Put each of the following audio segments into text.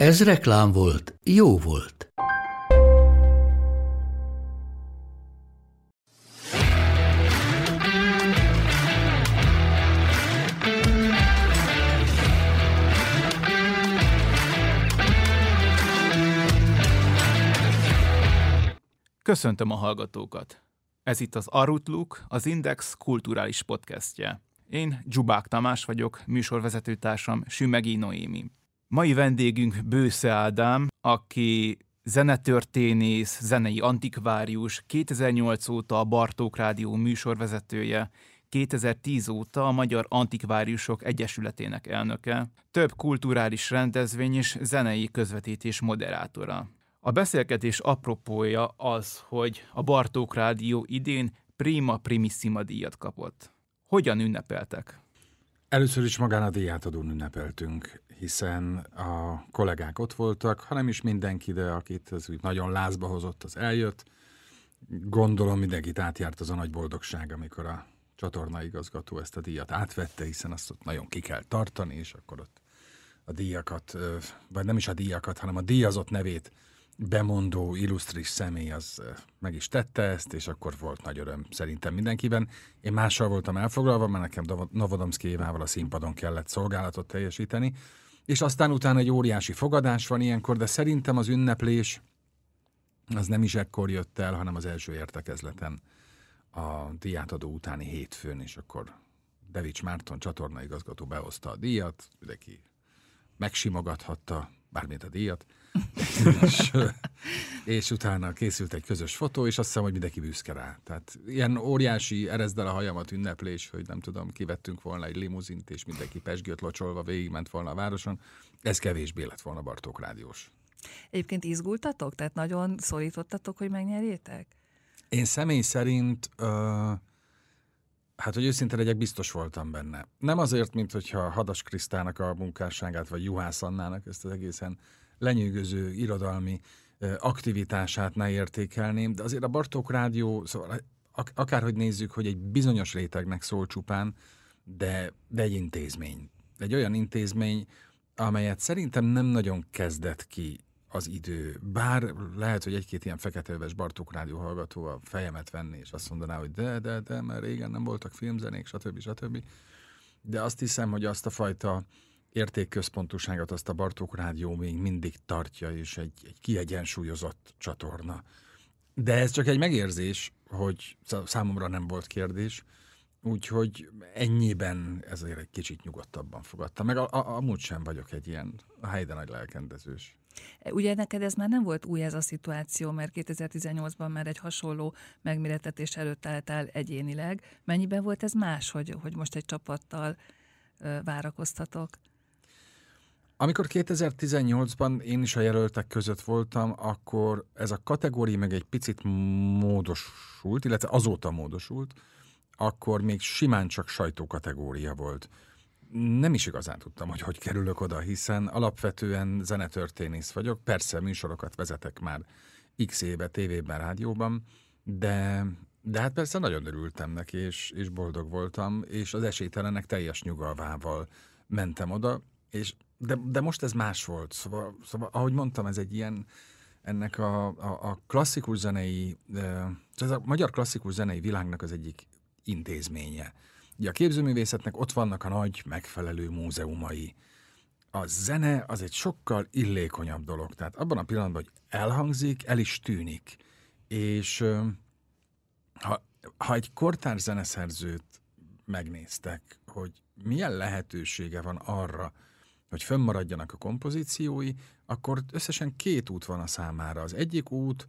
Ez reklám volt, jó volt. Köszöntöm a hallgatókat! Ez itt az Arutluk, az Index kulturális podcastje. Én Dzsubák Tamás vagyok, műsorvezetőtársam Sümegi Noémi. Mai vendégünk Bősze Ádám, aki zenetörténész, zenei antikvárius, 2008 óta a Bartók Rádió műsorvezetője, 2010 óta a Magyar Antikváriusok Egyesületének elnöke, több kulturális rendezvény és zenei közvetítés moderátora. A beszélgetés apropója az, hogy a Bartók Rádió idén Prima Primissima díjat kapott. Hogyan ünnepeltek? Először is magán a díjátadón ünnepeltünk, hiszen a kollégák ott voltak, hanem is mindenki, de akit ez úgy nagyon lázba hozott, az eljött. Gondolom mindenkit átjárt az a nagy boldogság, amikor a csatorna igazgató ezt a díjat átvette, hiszen azt ott nagyon ki kell tartani, és akkor ott a díjakat, vagy nem is a díjakat, hanem a díjazott nevét bemondó, illusztris személy az meg is tette ezt, és akkor volt nagy öröm szerintem mindenkiben. Én mással voltam elfoglalva, mert nekem Novodomszki Évával a színpadon kellett szolgálatot teljesíteni, és aztán utána egy óriási fogadás van ilyenkor, de szerintem az ünneplés az nem is ekkor jött el, hanem az első értekezleten a díjátadó utáni hétfőn, és akkor Devics Márton csatornaigazgató behozta a díjat, mindenki megsimogathatta bármit a díjat, és, és utána készült egy közös fotó, és azt hiszem, hogy mindenki büszke rá. Tehát ilyen óriási erezdel a hajamat ünneplés, hogy nem tudom, kivettünk volna egy limuzint, és mindenki pesgőt locsolva végigment volna a városon. Ez kevésbé lett volna Bartók rádiós. Egyébként izgultatok? Tehát nagyon szorítottatok, hogy megnyerjétek? Én személy szerint uh, Hát, hogy őszinte legyek, biztos voltam benne. Nem azért, mint hogyha Hadas Krisztának a munkásságát, vagy Juhász Annának ezt az egészen lenyűgöző irodalmi aktivitását ne értékelném, de azért a Bartók Rádió, szóval ak- akárhogy nézzük, hogy egy bizonyos rétegnek szól csupán, de, de egy intézmény. Egy olyan intézmény, amelyet szerintem nem nagyon kezdett ki az idő. Bár lehet, hogy egy-két ilyen feketeöves Bartók rádió hallgató a fejemet venni, és azt mondaná, hogy de, de, de, mert régen nem voltak filmzenék, stb. stb. De azt hiszem, hogy azt a fajta értékközpontúságot azt a Bartók Rádió még mindig tartja, és egy, egy kiegyensúlyozott csatorna. De ez csak egy megérzés, hogy számomra nem volt kérdés, úgyhogy ennyiben ezért egy kicsit nyugodtabban fogadtam. Meg a, a, amúgy sem vagyok egy ilyen helyden nagy lelkendezős. Ugye neked ez már nem volt új ez a szituáció, mert 2018-ban már egy hasonló megméretetés előtt álltál egyénileg. Mennyiben volt ez más, hogy, hogy most egy csapattal várakoztatok? Amikor 2018-ban én is a jelöltek között voltam, akkor ez a kategória meg egy picit módosult, illetve azóta módosult, akkor még simán csak sajtókategória volt. Nem is igazán tudtam, hogy hogy kerülök oda, hiszen alapvetően zenetörténész vagyok, persze műsorokat vezetek már x éve tévében, rádióban, de, de hát persze nagyon örültem neki, és, és boldog voltam, és az esélytelenek teljes nyugalvával mentem oda, és de, de most ez más volt. Szóval, szóval, ahogy mondtam, ez egy ilyen, ennek a, a, a klasszikus zenei, ez a magyar klasszikus zenei világnak az egyik intézménye. Ugye a képzőművészetnek ott vannak a nagy megfelelő múzeumai. A zene az egy sokkal illékonyabb dolog. Tehát abban a pillanatban, hogy elhangzik, el is tűnik. És ha, ha egy kortár zeneszerzőt megnéztek, hogy milyen lehetősége van arra, hogy fönnmaradjanak a kompozíciói, akkor összesen két út van a számára. Az egyik út,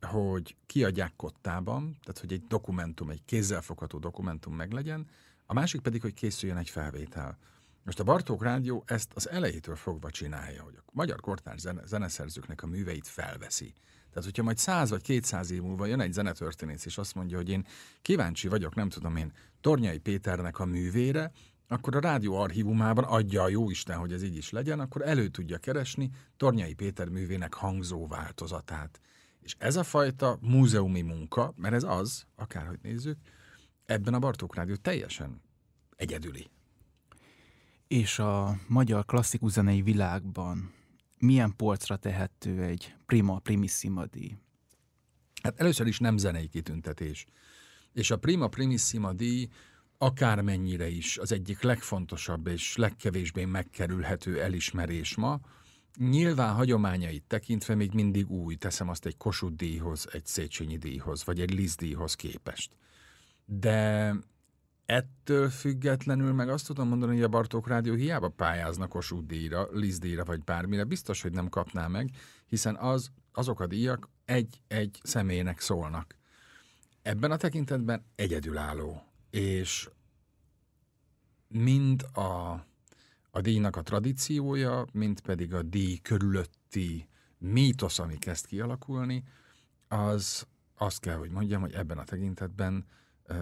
hogy kiadják kottában, tehát hogy egy dokumentum, egy kézzelfogható dokumentum meglegyen, a másik pedig, hogy készüljön egy felvétel. Most a Bartók Rádió ezt az elejétől fogva csinálja, hogy a magyar kortárs zene, zeneszerzőknek a műveit felveszi. Tehát, hogyha majd száz vagy kétszáz év múlva jön egy zenetörténész, és azt mondja, hogy én kíváncsi vagyok, nem tudom én, Tornyai Péternek a művére, akkor a rádió archívumában adja a jó Isten, hogy ez így is legyen, akkor elő tudja keresni Tornyai Péter művének hangzó változatát. És ez a fajta múzeumi munka, mert ez az, akárhogy nézzük, ebben a Bartók Rádió teljesen egyedüli. És a magyar klasszikus zenei világban milyen polcra tehető egy prima primissima díj? Hát először is nem zenei kitüntetés. És a prima primissima díj akármennyire is az egyik legfontosabb és legkevésbé megkerülhető elismerés ma, nyilván hagyományait tekintve még mindig új, teszem azt egy Kossuth díjhoz, egy Széchenyi díjhoz, vagy egy Liz díjhoz képest. De ettől függetlenül meg azt tudom mondani, hogy a Bartók Rádió hiába pályáznak Kossuth díjra, Liz díjra, vagy bármire, biztos, hogy nem kapná meg, hiszen az, azok a díjak egy-egy személynek szólnak. Ebben a tekintetben egyedülálló és mind a, a díjnak a tradíciója, mind pedig a díj körülötti mítosz, ami kezd kialakulni, az azt kell, hogy mondjam, hogy ebben a tekintetben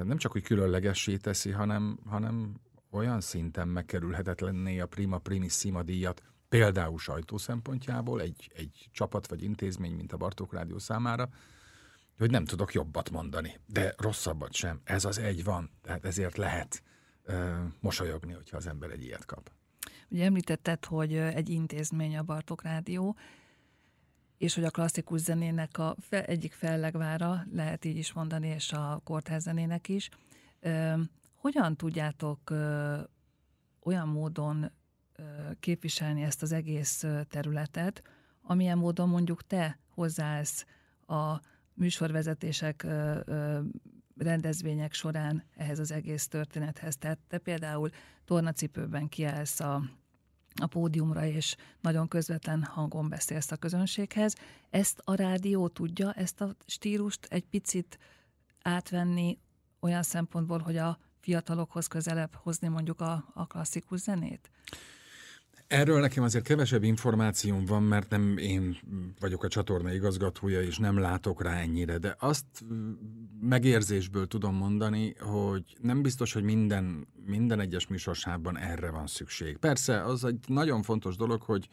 nem csak, hogy különlegessé teszi, hanem, hanem olyan szinten megkerülhetetlenné a prima primissima díjat, például sajtó szempontjából, egy, egy csapat vagy intézmény, mint a Bartók Rádió számára, hogy nem tudok jobbat mondani, de rosszabbat sem. Ez az egy van, tehát ezért lehet ö, mosolyogni, hogyha az ember egy ilyet kap. Ugye említetted, hogy egy intézmény a Bartók Rádió, és hogy a klasszikus zenének a fe, egyik fellegvára, lehet így is mondani, és a kortárs zenének is. Ö, hogyan tudjátok ö, olyan módon ö, képviselni ezt az egész területet, amilyen módon mondjuk te hozzáállsz a műsorvezetések, rendezvények során ehhez az egész történethez. Tehát te például tornacipőben kiállsz a, a pódiumra, és nagyon közvetlen hangon beszélsz a közönséghez. Ezt a rádió tudja, ezt a stílust egy picit átvenni olyan szempontból, hogy a fiatalokhoz közelebb hozni mondjuk a, a klasszikus zenét? Erről nekem azért kevesebb információm van, mert nem én vagyok a csatorna igazgatója, és nem látok rá ennyire, de azt megérzésből tudom mondani, hogy nem biztos, hogy minden, minden egyes műsorsában erre van szükség. Persze, az egy nagyon fontos dolog, hogy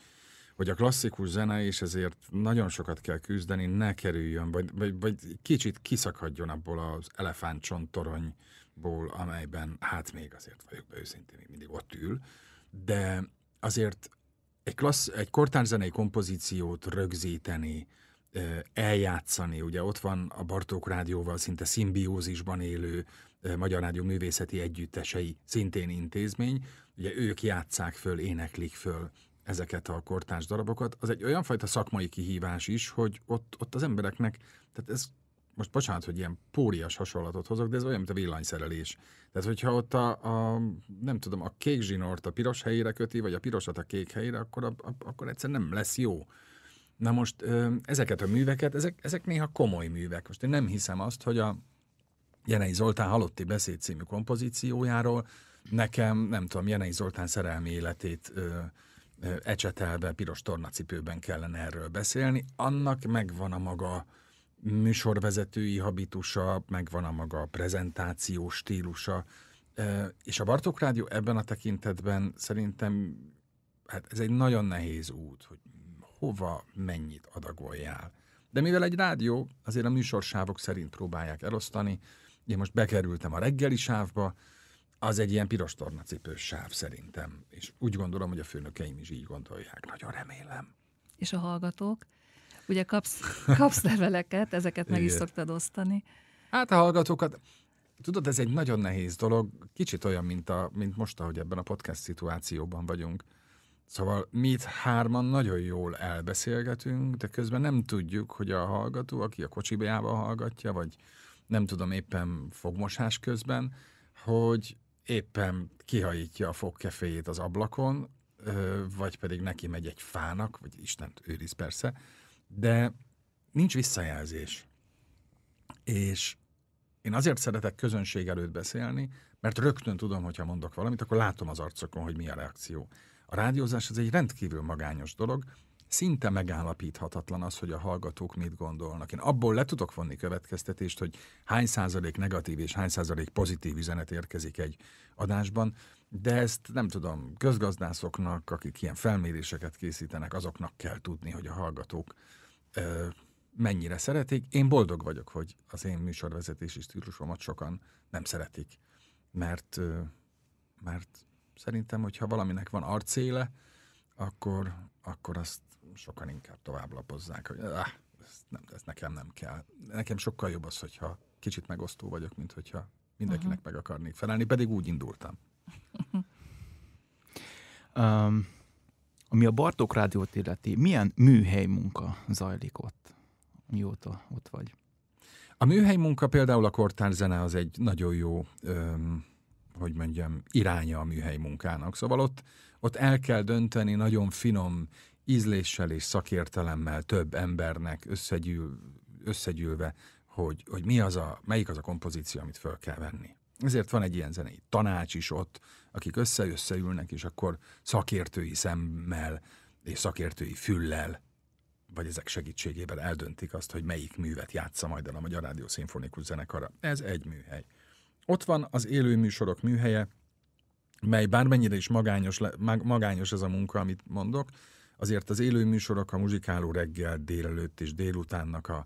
hogy a klasszikus zene, és ezért nagyon sokat kell küzdeni, ne kerüljön, vagy, vagy, vagy kicsit kiszakadjon abból az elefántcsontoronyból, amelyben hát még azért vagyok be őszintén, még mindig ott ül, de azért egy, klassz, egy kortárzenei kompozíciót rögzíteni, eljátszani, ugye ott van a Bartók Rádióval szinte szimbiózisban élő Magyar Rádió művészeti együttesei, szintén intézmény, ugye ők játszák föl, éneklik föl ezeket a kortárs darabokat, az egy olyan fajta szakmai kihívás is, hogy ott, ott az embereknek, tehát ez most bocsánat, hogy ilyen pórias hasonlatot hozok, de ez olyan, mint a villanyszerelés. Tehát, hogyha ott a, a nem tudom, a kék zsinort a piros helyére köti, vagy a pirosat a kék helyére, akkor, a, a, akkor egyszer nem lesz jó. Na most ezeket a műveket, ezek, ezek néha komoly művek. Most én nem hiszem azt, hogy a Jenei Zoltán Halotti beszéd című kompozíciójáról nekem, nem tudom, Jenei Zoltán szerelmi életét ö, ö, ecsetelve, piros tornacipőben kellene erről beszélni. Annak megvan a maga műsorvezetői habitusa, megvan a maga prezentációs stílusa, és a Bartók Rádió ebben a tekintetben szerintem hát ez egy nagyon nehéz út, hogy hova mennyit adagoljál. De mivel egy rádió, azért a műsorsávok szerint próbálják elosztani, én most bekerültem a reggeli sávba, az egy ilyen piros tornacipős sáv szerintem, és úgy gondolom, hogy a főnökeim is így gondolják, nagyon remélem. És a hallgatók? Ugye kapsz, kapsz leveleket, ezeket meg is szoktad osztani. Hát a hallgatókat, tudod, ez egy nagyon nehéz dolog, kicsit olyan, mint, a, mint most, ahogy ebben a podcast szituációban vagyunk. Szóval mi itt hárman nagyon jól elbeszélgetünk, de közben nem tudjuk, hogy a hallgató, aki a kocsijába hallgatja, vagy nem tudom, éppen fogmosás közben, hogy éppen kihajítja a fogkeféjét az ablakon, vagy pedig neki megy egy fának, vagy Isten őriz persze, de nincs visszajelzés. És én azért szeretek közönség előtt beszélni, mert rögtön tudom, hogyha mondok valamit, akkor látom az arcokon, hogy mi a reakció. A rádiózás az egy rendkívül magányos dolog, szinte megállapíthatatlan az, hogy a hallgatók mit gondolnak. Én abból le tudok vonni következtetést, hogy hány százalék negatív és hány százalék pozitív üzenet érkezik egy adásban, de ezt nem tudom, közgazdászoknak, akik ilyen felméréseket készítenek, azoknak kell tudni, hogy a hallgatók ö, mennyire szeretik. Én boldog vagyok, hogy az én műsorvezetési stílusomat sokan nem szeretik, mert, ö, mert szerintem, hogyha valaminek van arcéle, akkor, akkor azt sokan inkább tovább lapozzák, hogy ah, ez, nem, ez nekem nem kell. Nekem sokkal jobb az, hogyha kicsit megosztó vagyok, mint hogyha mindenkinek uh-huh. meg akarnék felelni, pedig úgy indultam. um, ami a Bartók Rádiót illeti, milyen műhely munka zajlik ott, mióta ott vagy? A műhely munka például a kortár zene az egy nagyon jó, öm, hogy mondjam, iránya a műhely munkának. Szóval ott, ott el kell dönteni nagyon finom ízléssel és szakértelemmel több embernek összegyűl, összegyűlve, hogy, hogy mi az a, melyik az a kompozíció, amit föl kell venni. Ezért van egy ilyen zenei tanács is ott, akik össze-összeülnek, és akkor szakértői szemmel és szakértői füllel, vagy ezek segítségével eldöntik azt, hogy melyik művet játsza majd el a Magyar Rádió Szimfonikus Zenekara. Ez egy műhely. Ott van az élő műsorok műhelye, mely bármennyire is magányos, magányos ez a munka, amit mondok, azért az élő műsorok, a muzsikáló reggel, délelőtt és délutánnak a,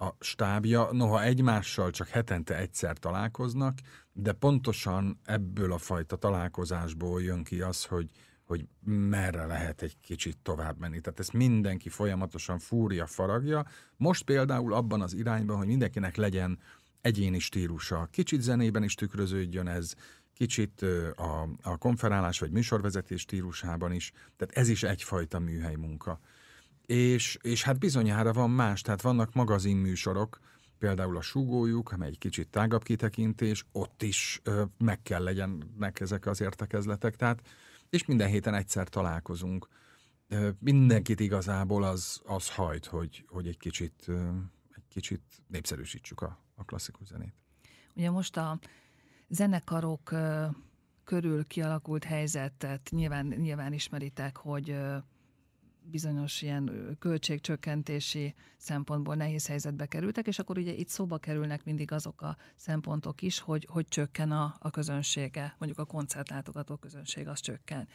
a stábja, noha egymással csak hetente egyszer találkoznak, de pontosan ebből a fajta találkozásból jön ki az, hogy, hogy merre lehet egy kicsit tovább menni. Tehát ezt mindenki folyamatosan fúrja, faragja. Most például abban az irányban, hogy mindenkinek legyen egyéni stílusa. Kicsit zenében is tükröződjön ez, kicsit a, a konferálás vagy műsorvezetés stílusában is, tehát ez is egyfajta műhely munka. És, és hát bizonyára van más, tehát vannak magazinműsorok, például a Sugójuk, amely egy kicsit tágabb kitekintés, ott is ö, meg kell legyenek ezek az értekezletek, tehát, és minden héten egyszer találkozunk. Ö, mindenkit igazából az, az hajt, hogy, hogy egy kicsit, ö, egy kicsit népszerűsítsük a, a klasszikus zenét. Ugye most a zenekarok körül kialakult helyzetet nyilván, nyilván ismeritek, hogy bizonyos ilyen költségcsökkentési szempontból nehéz helyzetbe kerültek, és akkor ugye itt szóba kerülnek mindig azok a szempontok is, hogy, hogy csökken a, a közönsége, mondjuk a koncertlátogató közönség az csökken.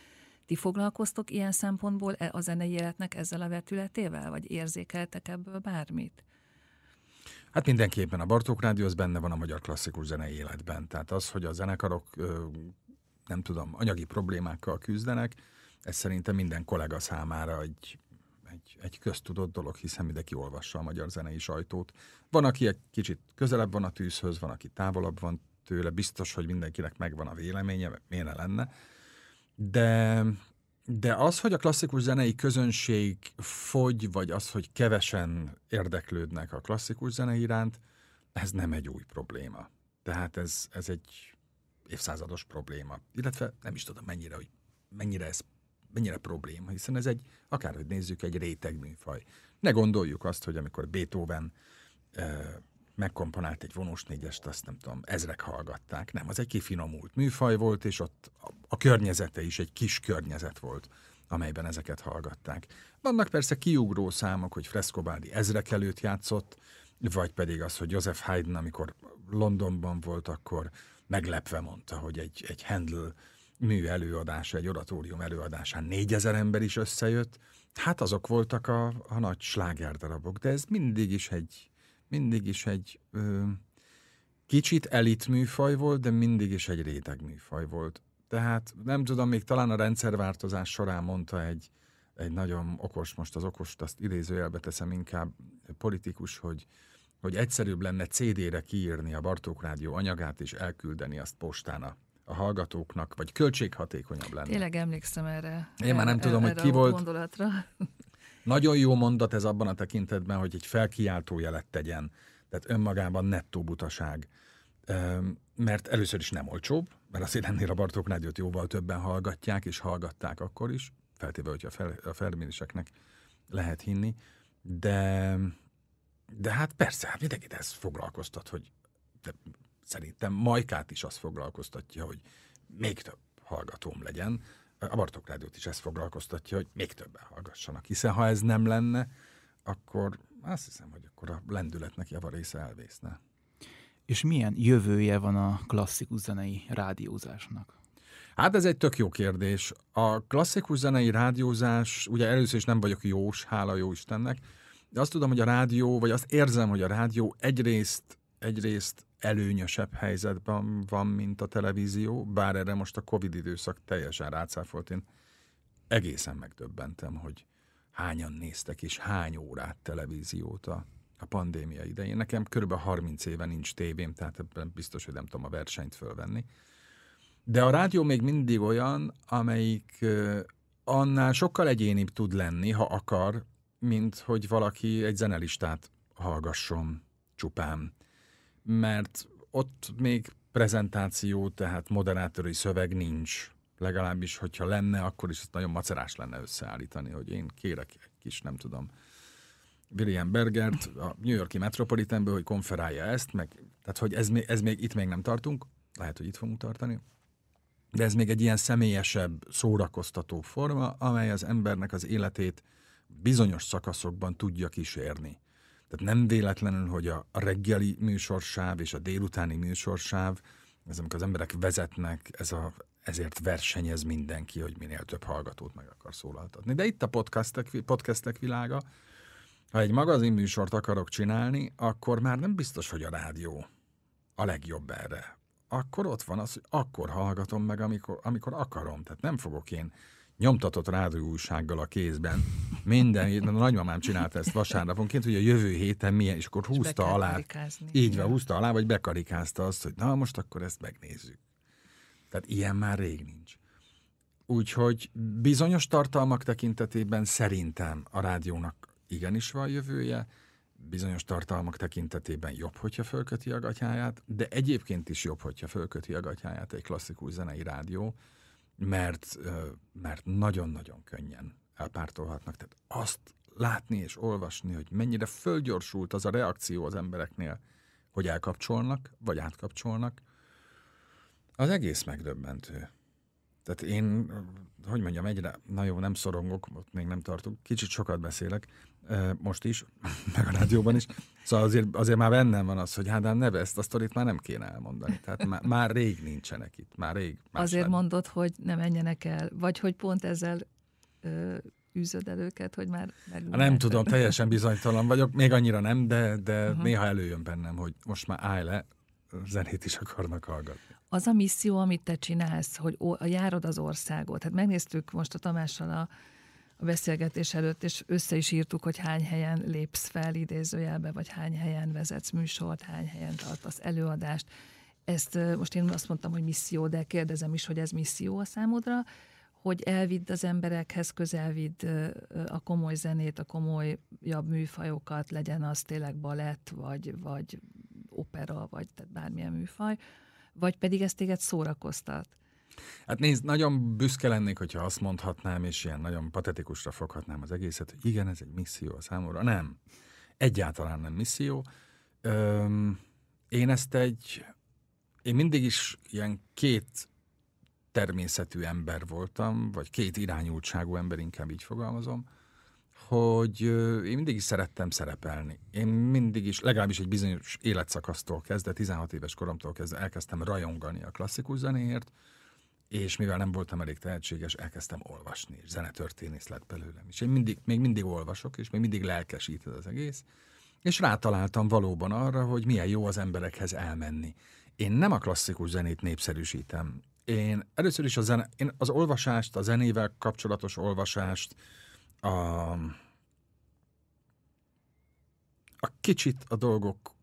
Ti foglalkoztok ilyen szempontból e, a zenei életnek ezzel a vetületével, vagy érzékeltek ebből bármit? Hát mindenképpen a Bartók Rádió az benne van a magyar klasszikus zenei életben. Tehát az, hogy a zenekarok nem tudom, anyagi problémákkal küzdenek, ez szerintem minden kollega számára egy, egy, egy köztudott dolog, hiszen mindenki olvassa a magyar zenei sajtót. Van, aki egy kicsit közelebb van a tűzhöz, van, aki távolabb van tőle, biztos, hogy mindenkinek megvan a véleménye, miért ne lenne. De de az, hogy a klasszikus zenei közönség fogy, vagy az, hogy kevesen érdeklődnek a klasszikus zene iránt, ez nem egy új probléma. Tehát ez, ez egy évszázados probléma. Illetve nem is tudom mennyire, hogy mennyire ez mennyire probléma, hiszen ez egy, akárhogy nézzük, egy réteg műfaj. Ne gondoljuk azt, hogy amikor Beethoven megkomponált egy vonós négyest, azt nem tudom, ezrek hallgatták. Nem, az egy kifinomult műfaj volt, és ott a, a környezete is egy kis környezet volt, amelyben ezeket hallgatták. Vannak persze kiugró számok, hogy Frescobaldi ezrek előtt játszott, vagy pedig az, hogy Joseph Haydn, amikor Londonban volt, akkor meglepve mondta, hogy egy, egy Handel mű előadása, egy oratórium előadásán négyezer ember is összejött. Hát azok voltak a, a nagy slágerdarabok, de ez mindig is egy, mindig is egy ö, kicsit elit műfaj volt, de mindig is egy réteg műfaj volt. Tehát nem tudom, még talán a rendszerváltozás során mondta egy, egy nagyon okos, most az okost azt idézőjelbe teszem inkább politikus, hogy, hogy egyszerűbb lenne CD-re kiírni a Bartók Rádió anyagát és elküldeni azt postán a, a hallgatóknak, vagy költséghatékonyabb lenne. Tényleg emlékszem erre. Én már nem tudom, hogy ki volt. Gondolatra. Nagyon jó mondat ez abban a tekintetben, hogy egy felkiáltó jelet tegyen, tehát önmagában nettó butaság. Mert először is nem olcsóbb, mert azért ennél a Bartók Rádiót jóval többen hallgatják, és hallgatták akkor is, feltéve, hogy a, fel, a felméréseknek lehet hinni, de, de hát persze, hát mindenkit ez foglalkoztat, hogy de szerintem Majkát is azt foglalkoztatja, hogy még több hallgatóm legyen. A Bartok Rádiót is ezt foglalkoztatja, hogy még többen hallgassanak. Hiszen ha ez nem lenne, akkor azt hiszem, hogy akkor a lendületnek javarésze elvészne. És milyen jövője van a klasszikus zenei rádiózásnak? Hát ez egy tök jó kérdés. A klasszikus zenei rádiózás, ugye először is nem vagyok jós, hála jó Istennek, de azt tudom, hogy a rádió, vagy azt érzem, hogy a rádió egyrészt, egyrészt előnyösebb helyzetben van, mint a televízió, bár erre most a Covid időszak teljesen rácáfolt. Én egészen megdöbbentem, hogy hányan néztek és hány órát televíziót a, a pandémia idején. Nekem körülbelül 30 éve nincs tévém, tehát ebben biztos, hogy nem tudom a versenyt fölvenni. De a rádió még mindig olyan, amelyik annál sokkal egyénibb tud lenni, ha akar, mint hogy valaki egy zenelistát hallgasson csupán. Mert ott még prezentáció, tehát moderátori szöveg nincs. Legalábbis, hogyha lenne, akkor is nagyon macerás lenne összeállítani, hogy én kérek egy kis, nem tudom, William Bergert a New Yorki Metropolitanből, hogy konferálja ezt, meg, tehát hogy ez ez még itt még nem tartunk, lehet, hogy itt fogunk tartani, de ez még egy ilyen személyesebb, szórakoztató forma, amely az embernek az életét bizonyos szakaszokban tudja kísérni. Tehát nem véletlenül, hogy a, reggeli műsorsáv és a délutáni műsorsáv, ez amikor az emberek vezetnek, ez a, ezért versenyez mindenki, hogy minél több hallgatót meg akar szólaltatni. De itt a podcastek, podcastek világa, ha egy magazinműsort akarok csinálni, akkor már nem biztos, hogy a rádió a legjobb erre akkor ott van az, hogy akkor hallgatom meg, amikor, amikor akarom. Tehát nem fogok én nyomtatott rádióújsággal a kézben. Minden, a nagymamám csinálta ezt vasárnaponként, hogy a jövő héten milyen, és akkor húzta és alá. Így van, húzta alá, vagy bekarikázta azt, hogy na most akkor ezt megnézzük. Tehát ilyen már rég nincs. Úgyhogy bizonyos tartalmak tekintetében szerintem a rádiónak igenis van jövője, bizonyos tartalmak tekintetében jobb, hogyha fölköti a gatyáját, de egyébként is jobb, hogyha fölköti a gatyáját egy klasszikus zenei rádió, mert, mert nagyon-nagyon könnyen elpártolhatnak. Tehát azt látni és olvasni, hogy mennyire fölgyorsult az a reakció az embereknél, hogy elkapcsolnak, vagy átkapcsolnak, az egész megdöbbentő. Tehát én, hogy mondjam, egyre, na jó, nem szorongok, ott még nem tartunk, kicsit sokat beszélek, most is, meg a rádióban is. Szóval azért, azért már bennem van az, hogy hát neve ezt a sztorit már nem kéne elmondani. Tehát már, már rég nincsenek itt, már rég. Azért lenne. mondod, hogy ne menjenek el, vagy hogy pont ezzel ö, űzöd el őket, hogy már meg. Nem tudom, teljesen bizonytalan vagyok, még annyira nem, de, de uh-huh. néha előjön bennem, hogy most már állj le, zenét is akarnak hallgatni. Az a misszió, amit te csinálsz, hogy a járod az országot. Hát megnéztük most a Tamással a, a beszélgetés előtt, és össze is írtuk, hogy hány helyen lépsz fel idézőjelbe, vagy hány helyen vezetsz műsort, hány helyen tartasz előadást. Ezt most én azt mondtam, hogy misszió, de kérdezem is, hogy ez misszió a számodra, hogy elvidd az emberekhez, közelvidd a komoly zenét, a komolyabb műfajokat, legyen az tényleg balett, vagy, vagy opera, vagy tehát bármilyen műfaj, vagy pedig ez téged szórakoztat? Hát nézd, nagyon büszke lennék, hogyha azt mondhatnám, és ilyen nagyon patetikusra foghatnám az egészet, hogy igen, ez egy misszió a számomra. Nem. Egyáltalán nem misszió. Öm, én ezt egy, én mindig is ilyen két természetű ember voltam, vagy két irányultságú ember, inkább így fogalmazom hogy én mindig is szerettem szerepelni. Én mindig is, legalábbis egy bizonyos életszakasztól kezdve, 16 éves koromtól kezdve elkezdtem rajongani a klasszikus zenéért, és mivel nem voltam elég tehetséges, elkezdtem olvasni, és zenetörténész lett belőlem. És én mindig, még mindig olvasok, és még mindig lelkesít ez az egész, és rátaláltam valóban arra, hogy milyen jó az emberekhez elmenni. Én nem a klasszikus zenét népszerűsítem. Én először is a zene, én az olvasást, a zenével kapcsolatos olvasást, a, a kicsit a dolgok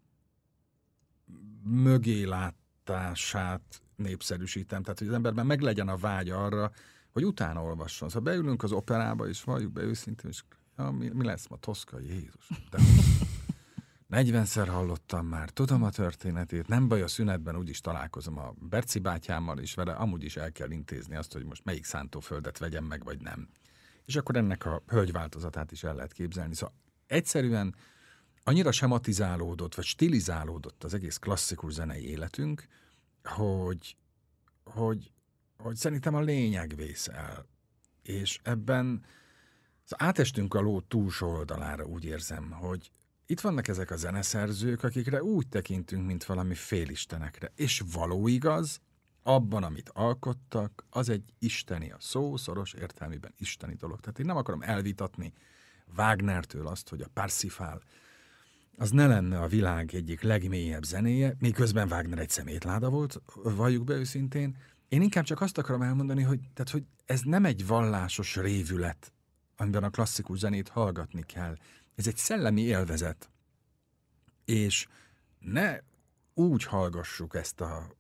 mögé látását népszerűsítem. Tehát, hogy az emberben meg legyen a vágy arra, hogy utána olvasson. Szóval beülünk az operába, és valljuk be őszintén, és ja, mi, mi lesz ma Toszka, Jézus. De 40-szer hallottam már, tudom a történetét, nem baj, a szünetben úgyis találkozom a Berci bátyámmal, és vele amúgy is el kell intézni azt, hogy most melyik szántóföldet vegyem meg, vagy nem és akkor ennek a hölgyváltozatát is el lehet képzelni. Szóval egyszerűen annyira sematizálódott, vagy stilizálódott az egész klasszikus zenei életünk, hogy, hogy, hogy szerintem a lényeg vész el. És ebben átestünk a ló túlsó oldalára, úgy érzem, hogy itt vannak ezek a zeneszerzők, akikre úgy tekintünk, mint valami félistenekre. És való igaz, abban, amit alkottak, az egy isteni, a szó szoros értelmében isteni dolog. Tehát én nem akarom elvitatni Wagnertől azt, hogy a Parsifal az ne lenne a világ egyik legmélyebb zenéje, miközben Wagner egy szemétláda volt, valljuk be őszintén. Én inkább csak azt akarom elmondani, hogy, tehát, hogy ez nem egy vallásos révület, amiben a klasszikus zenét hallgatni kell. Ez egy szellemi élvezet. És ne úgy hallgassuk ezt a,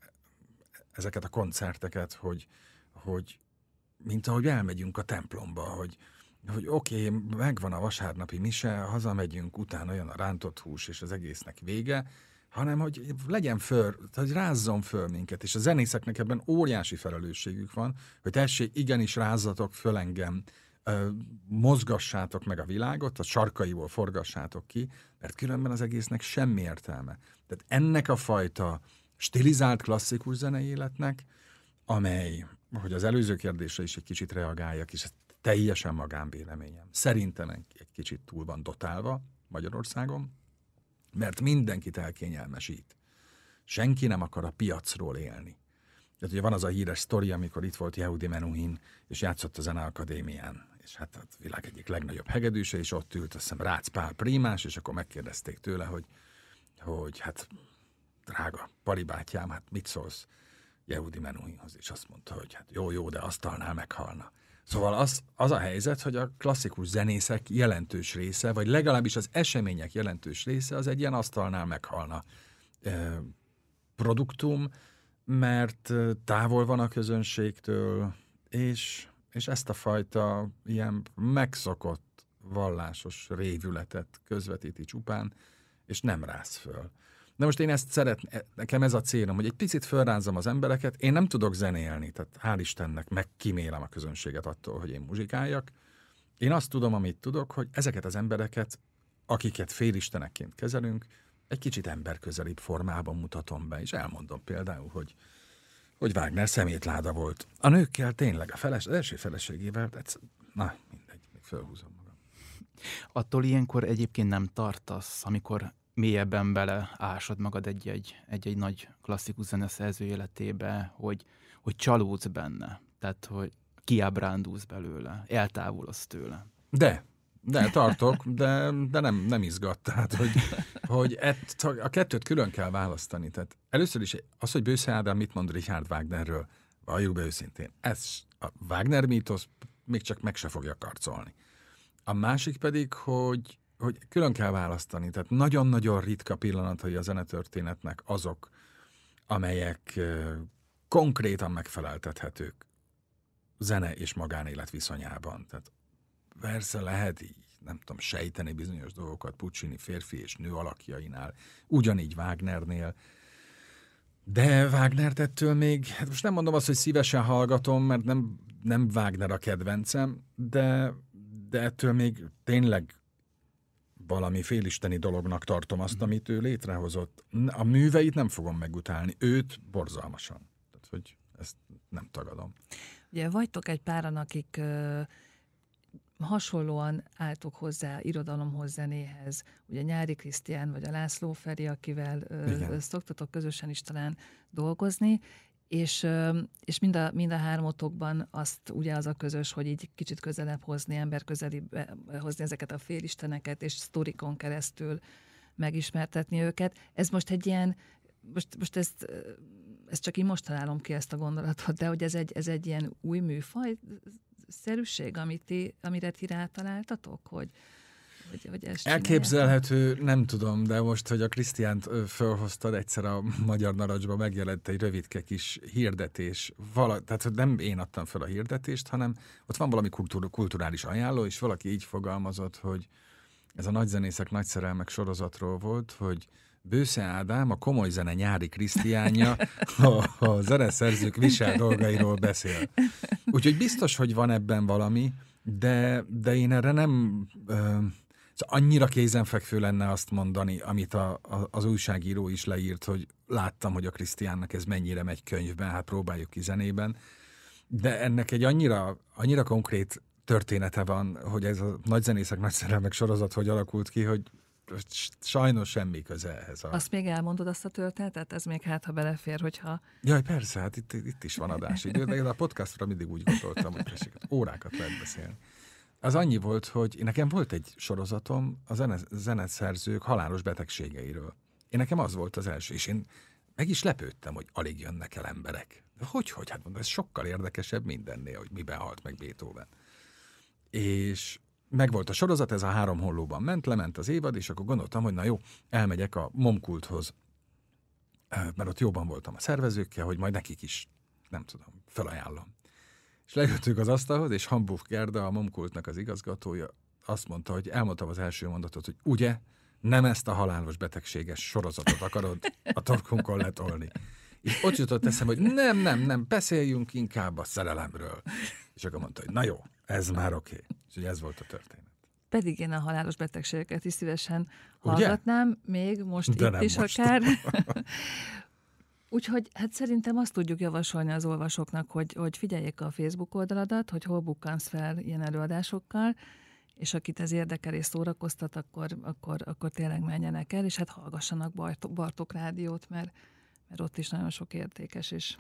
ezeket a koncerteket, hogy, hogy mint ahogy elmegyünk a templomba, hogy, hogy oké, okay, megvan a vasárnapi mise, hazamegyünk, utána olyan a rántott hús, és az egésznek vége, hanem hogy legyen föl, hogy rázzon föl minket, és a zenészeknek ebben óriási felelősségük van, hogy tessék, igenis rázzatok föl engem, mozgassátok meg a világot, a sarkaiból forgassátok ki, mert különben az egésznek semmi értelme. Tehát ennek a fajta stilizált klasszikus zenei életnek, amely, hogy az előző kérdésre is egy kicsit reagáljak, és ez teljesen magánvéleményem. Szerintem egy kicsit túl van dotálva Magyarországon, mert mindenkit elkényelmesít. Senki nem akar a piacról élni. Tehát ugye van az a híres sztori, amikor itt volt Yehudi Menuhin, és játszott a Zeneakadémián és hát a világ egyik legnagyobb hegedűse, és ott ült, azt hiszem, Rácz Pál Prímás, és akkor megkérdezték tőle, hogy, hogy hát drága paribátyám, hát mit szólsz Jehudi Menuhinhoz, és azt mondta, hogy hát jó, jó, de asztalnál meghalna. Szóval az, az a helyzet, hogy a klasszikus zenészek jelentős része, vagy legalábbis az események jelentős része az egy ilyen asztalnál meghalna e, produktum, mert távol van a közönségtől, és és ezt a fajta ilyen megszokott vallásos révületet közvetíti csupán, és nem rász föl. Na most én ezt szeretném, nekem ez a célom, hogy egy picit fölrázom az embereket, én nem tudok zenélni, tehát hál' Istennek megkímélem a közönséget attól, hogy én muzsikáljak. Én azt tudom, amit tudok, hogy ezeket az embereket, akiket félistenekként kezelünk, egy kicsit emberközelibb formában mutatom be, és elmondom például, hogy hogy Wagner szemétláda volt. A nőkkel tényleg, a feles, az első feleségével, ez, na mindegy, még fölhúzom magam. Attól ilyenkor egyébként nem tartasz, amikor mélyebben bele ásod magad egy-egy, egy-egy nagy klasszikus zeneszerző életébe, hogy, hogy csalódsz benne, tehát hogy kiábrándulsz belőle, eltávolodsz tőle. De, de tartok, de, de nem, nem izgat. Tehát, hogy, hogy ett, a kettőt külön kell választani. Tehát először is az, hogy Bősze Ádám mit mond Richard Wagnerről, valljuk be őszintén, ez a Wagner mítosz még csak meg se fogja karcolni. A másik pedig, hogy, hogy külön kell választani. Tehát nagyon-nagyon ritka pillanatai a zenetörténetnek azok, amelyek konkrétan megfeleltethetők zene és magánélet viszonyában. Tehát persze lehet így, nem tudom, sejteni bizonyos dolgokat Puccini férfi és nő alakjainál, ugyanígy Wagnernél, de Wagner ettől még, hát most nem mondom azt, hogy szívesen hallgatom, mert nem, nem Wagner a kedvencem, de, de ettől még tényleg valami félisteni dolognak tartom azt, mhm. amit ő létrehozott. A műveit nem fogom megutálni, őt borzalmasan. Tehát, hogy ezt nem tagadom. Ugye vagytok egy páran, akik hasonlóan álltok hozzá irodalomhoz, zenéhez. Ugye Nyári Krisztián vagy a László Feri, akivel ö, szoktatok közösen is talán dolgozni, és, és mind, a, mind a hármatokban azt ugye az a közös, hogy így kicsit közelebb hozni, ember közelébb hozni ezeket a félisteneket, és sztorikon keresztül megismertetni őket. Ez most egy ilyen, most, most ezt, ezt csak így most találom ki ezt a gondolatot, de hogy ez egy, ez egy ilyen új műfaj szerűség, amit ti, amire ti rátaláltatok, hogy, hogy, hogy ezt Elképzelhető, nem tudom, de most, hogy a Krisztiánt felhoztad, egyszer a Magyar Naracsban megjelent egy rövidke kis hirdetés. Vala, tehát nem én adtam fel a hirdetést, hanem ott van valami kultúr, kulturális ajánló, és valaki így fogalmazott, hogy ez a nagyzenészek nagy szerelmek sorozatról volt, hogy Bősze Ádám, a komoly zene nyári Krisztiánja, a, a zeneszerzők visel dolgairól beszél. Úgyhogy biztos, hogy van ebben valami, de, de én erre nem, Szóval annyira kézenfekvő lenne azt mondani, amit a, a, az újságíró is leírt, hogy láttam, hogy a Krisztiánnak ez mennyire megy könyvben, hát próbáljuk ki zenében. De ennek egy annyira, annyira konkrét története van, hogy ez a nagyzenészek nagy szerelmek sorozat hogy alakult ki, hogy sajnos semmi köze ehhez. A... Azt még elmondod azt a történetet? Ez még hát, ha belefér, hogyha... Jaj, persze, hát itt, itt is van adásidő, de én a podcastra mindig úgy gondoltam, hogy órákat lehet beszélni. Az annyi volt, hogy nekem volt egy sorozatom a zene, zeneszerzők halálos betegségeiről. Én nekem az volt az első, és én meg is lepődtem, hogy alig jönnek el emberek. De hogy, hogy? Hát mondom, ez sokkal érdekesebb mindennél, hogy miben halt meg Beethoven. És megvolt a sorozat, ez a három hollóban ment, lement az évad, és akkor gondoltam, hogy na jó, elmegyek a momkulthoz, mert ott jóban voltam a szervezőkkel, hogy majd nekik is, nem tudom, felajánlom. És lejöttünk az asztalhoz, és Hamburg Gerda, a momkultnak az igazgatója, azt mondta, hogy elmondtam az első mondatot, hogy ugye, nem ezt a halálos betegséges sorozatot akarod a torkunkon letolni. És ott jutott eszem, hogy nem, nem, nem, beszéljünk inkább a szerelemről. És akkor mondta, hogy na jó, ez már oké. Okay. És ugye ez volt a történet. Pedig én a halálos betegségeket is szívesen hallgatnám, Ugye? még most De itt is most. akár. Úgyhogy hát szerintem azt tudjuk javasolni az olvasóknak, hogy, hogy figyeljék a Facebook oldaladat, hogy hol bukkansz fel ilyen előadásokkal, és akit ez érdekel és szórakoztat, akkor, akkor, akkor tényleg menjenek el, és hát hallgassanak Bartok, Bartok rádiót, mert, mert ott is nagyon sok értékes és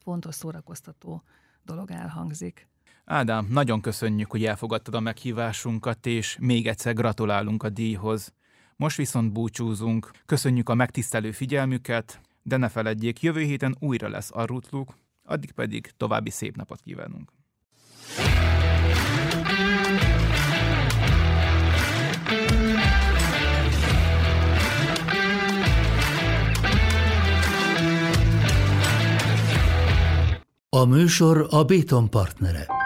fontos szórakoztató dolog elhangzik. Ádám, nagyon köszönjük, hogy elfogadtad a meghívásunkat, és még egyszer gratulálunk a díjhoz. Most viszont búcsúzunk, köszönjük a megtisztelő figyelmüket, de ne feledjék, jövő héten újra lesz a Rutluk, addig pedig további szép napot kívánunk. A műsor a Béton partnere.